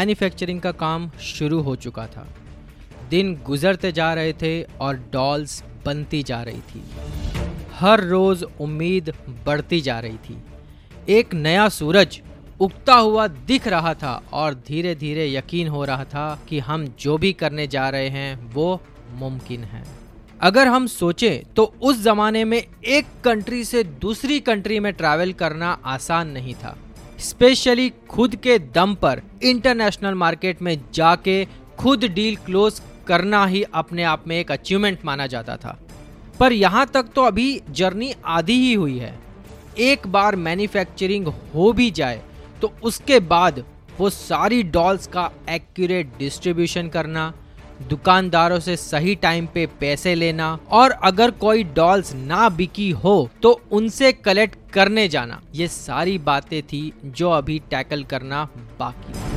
Manufacturing का काम शुरू हो चुका था। दिन गुजरते जा रहे थे और डॉल्स बनती जा रही थी। हर रोज उम्मीद बढ़ती जा रही थी। एक नया सूरज उगता हुआ दिख रहा था और धीरे धीरे यकीन हो रहा था कि हम जो भी करने जा रहे हैं, वो मुमकिन है। अगर हम सोचें तो उस जमाने में एक कंट्री से दूसरी कंट्री में ट्रैवल करना आसान नहीं था। स्पेशली खुद के दम पर इंटरनेशनल मार्केट में जाके खुद डील क्लोज करना ही अपने आप में एक अचीवमेंट माना जाता था। पर यहाँ तक तो अभी जर्नी आधी ही हुई है। एक बार मैन्युफैक्चरिंग हो भी जाए तो उसके बाद वो सारी डॉल्स का एक्यूरेट डिस्ट्रीब्यूशन करना, दुकानदारों से सही टाइम पे पैसे लेना, और अगर कोई डॉल्स ना बिकी हो तो उनसे कलेक्ट करने जाना। ये सारी बातें थी जो अभी टैकल करना बाकी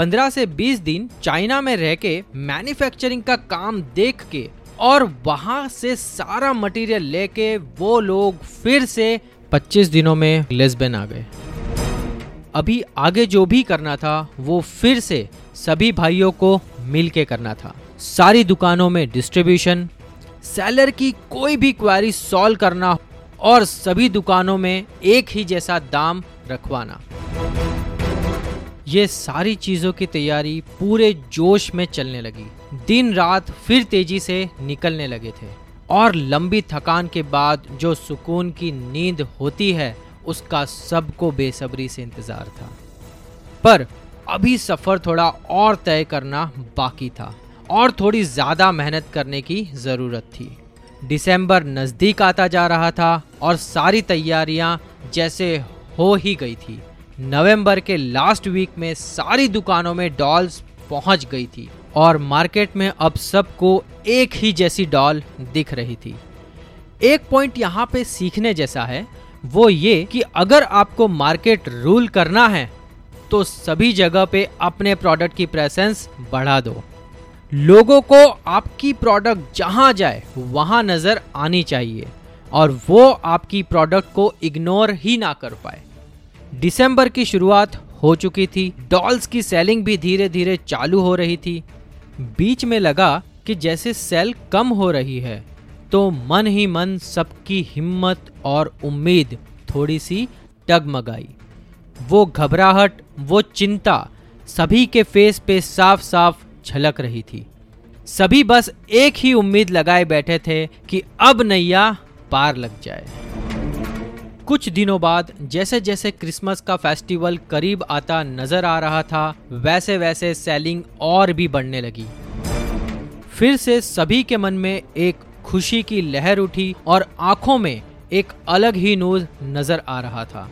15 से 20 दिन चाइना में रह के मैन्युफैक्चरिंग का काम देख के और वहाँ से सारा मटेरियल लेके वो लोग फिर से 25 दिनों में लेस्बेन आ गए। अभी आगे जो भी करना था, वो फिर से सभी भाइयों को मिल के करना था। सारी दुकानों में डिस्ट्रीब्यूशन सेलर की कोई भी क्वारी सॉल्व करना और सभी दुकानों में एक ही जैसा दाम रखवाना। ये सारी चीज़ों की तैयारी पूरे जोश में चलने लगी। दिन रात फिर तेज़ी से निकलने लगे थे और लंबी थकान के बाद जो सुकून की नींद होती है, उसका सबको बेसब्री से इंतज़ार था। पर अभी सफ़र थोड़ा और तय करना बाकी था और थोड़ी ज़्यादा मेहनत करने की ज़रूरत थी। दिसंबर नज़दीक आता जा रहा था और सारी तैयारियाँ जैसे हो ही गई थी। नवंबर के लास्ट वीक में सारी दुकानों में डॉल्स पहुँच गई थी और मार्केट में अब सबको एक ही जैसी डॉल दिख रही थी। एक पॉइंट यहाँ पे सीखने जैसा है, वो ये कि अगर आपको मार्केट रूल करना है तो सभी जगह पे अपने प्रोडक्ट की प्रेजेंस बढ़ा दो। लोगों को आपकी प्रोडक्ट जहाँ जाए, वहाँ नज़र आनी चाहिए और वो आपकी प्रोडक्ट को इग्नोर ही ना कर पाए। दिसंबर की शुरुआत हो चुकी थी। डॉल्स की सेलिंग भी धीरे धीरे चालू हो रही थी। बीच में लगा कि जैसे सेल कम हो रही है तो मन ही मन सबकी हिम्मत और उम्मीद थोड़ी सी टगमगाई वो घबराहट, वो चिंता सभी के फेस पे साफ़ साफ़ झलक रही थी। सभी बस एक ही उम्मीद लगाए बैठे थे कि अब नैया पार लग जाए। कुछ दिनों बाद जैसे जैसे क्रिसमस का फेस्टिवल करीब आता नज़र आ रहा था वैसे वैसे सेलिंग और भी बढ़ने लगी। फिर से सभी के मन में एक खुशी की लहर उठी और आँखों में एक अलग ही नूर नज़र आ रहा था।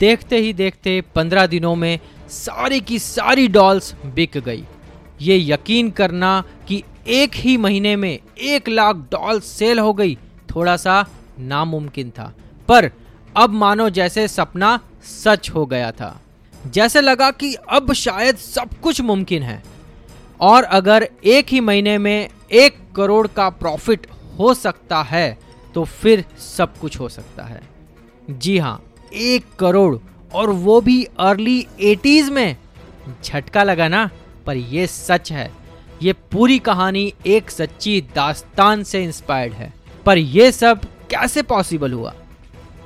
देखते ही देखते पंद्रह दिनों में सारी की सारी डॉल्स बिक गई। ये यकीन करना कि एक ही महीने में एक लाख डॉल्स सेल हो गई, थोड़ा सा नामुमकिन था। पर अब मानो जैसे सपना सच हो गया था। जैसे लगा कि अब शायद सब कुछ मुमकिन है। और अगर एक ही महीने में एक करोड़ का प्रॉफिट हो सकता है तो फिर सब कुछ हो सकता है। जी हाँ एक करोड़ और वो भी अर्ली एटीज में? झटका लगा ना, पर ये सच है। ये पूरी कहानी एक सच्ची दास्तान से इंस्पायर्ड है। पर यह सब कैसे पॉसिबल हुआ?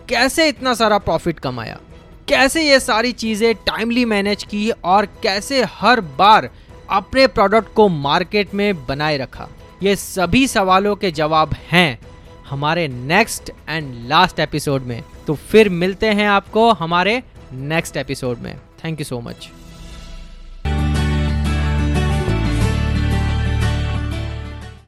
कैसे इतना सारा प्रॉफिट कमाया? कैसे ये सारी चीज़ें टाइमली मैनेज की और कैसे हर बार अपने प्रोडक्ट को मार्केट में बनाए रखा? ये सभी सवालों के जवाब हैं हमारे नेक्स्ट एंड लास्ट एपिसोड में। तो फिर मिलते हैं आपको हमारे नेक्स्ट एपिसोड में। Thank you so much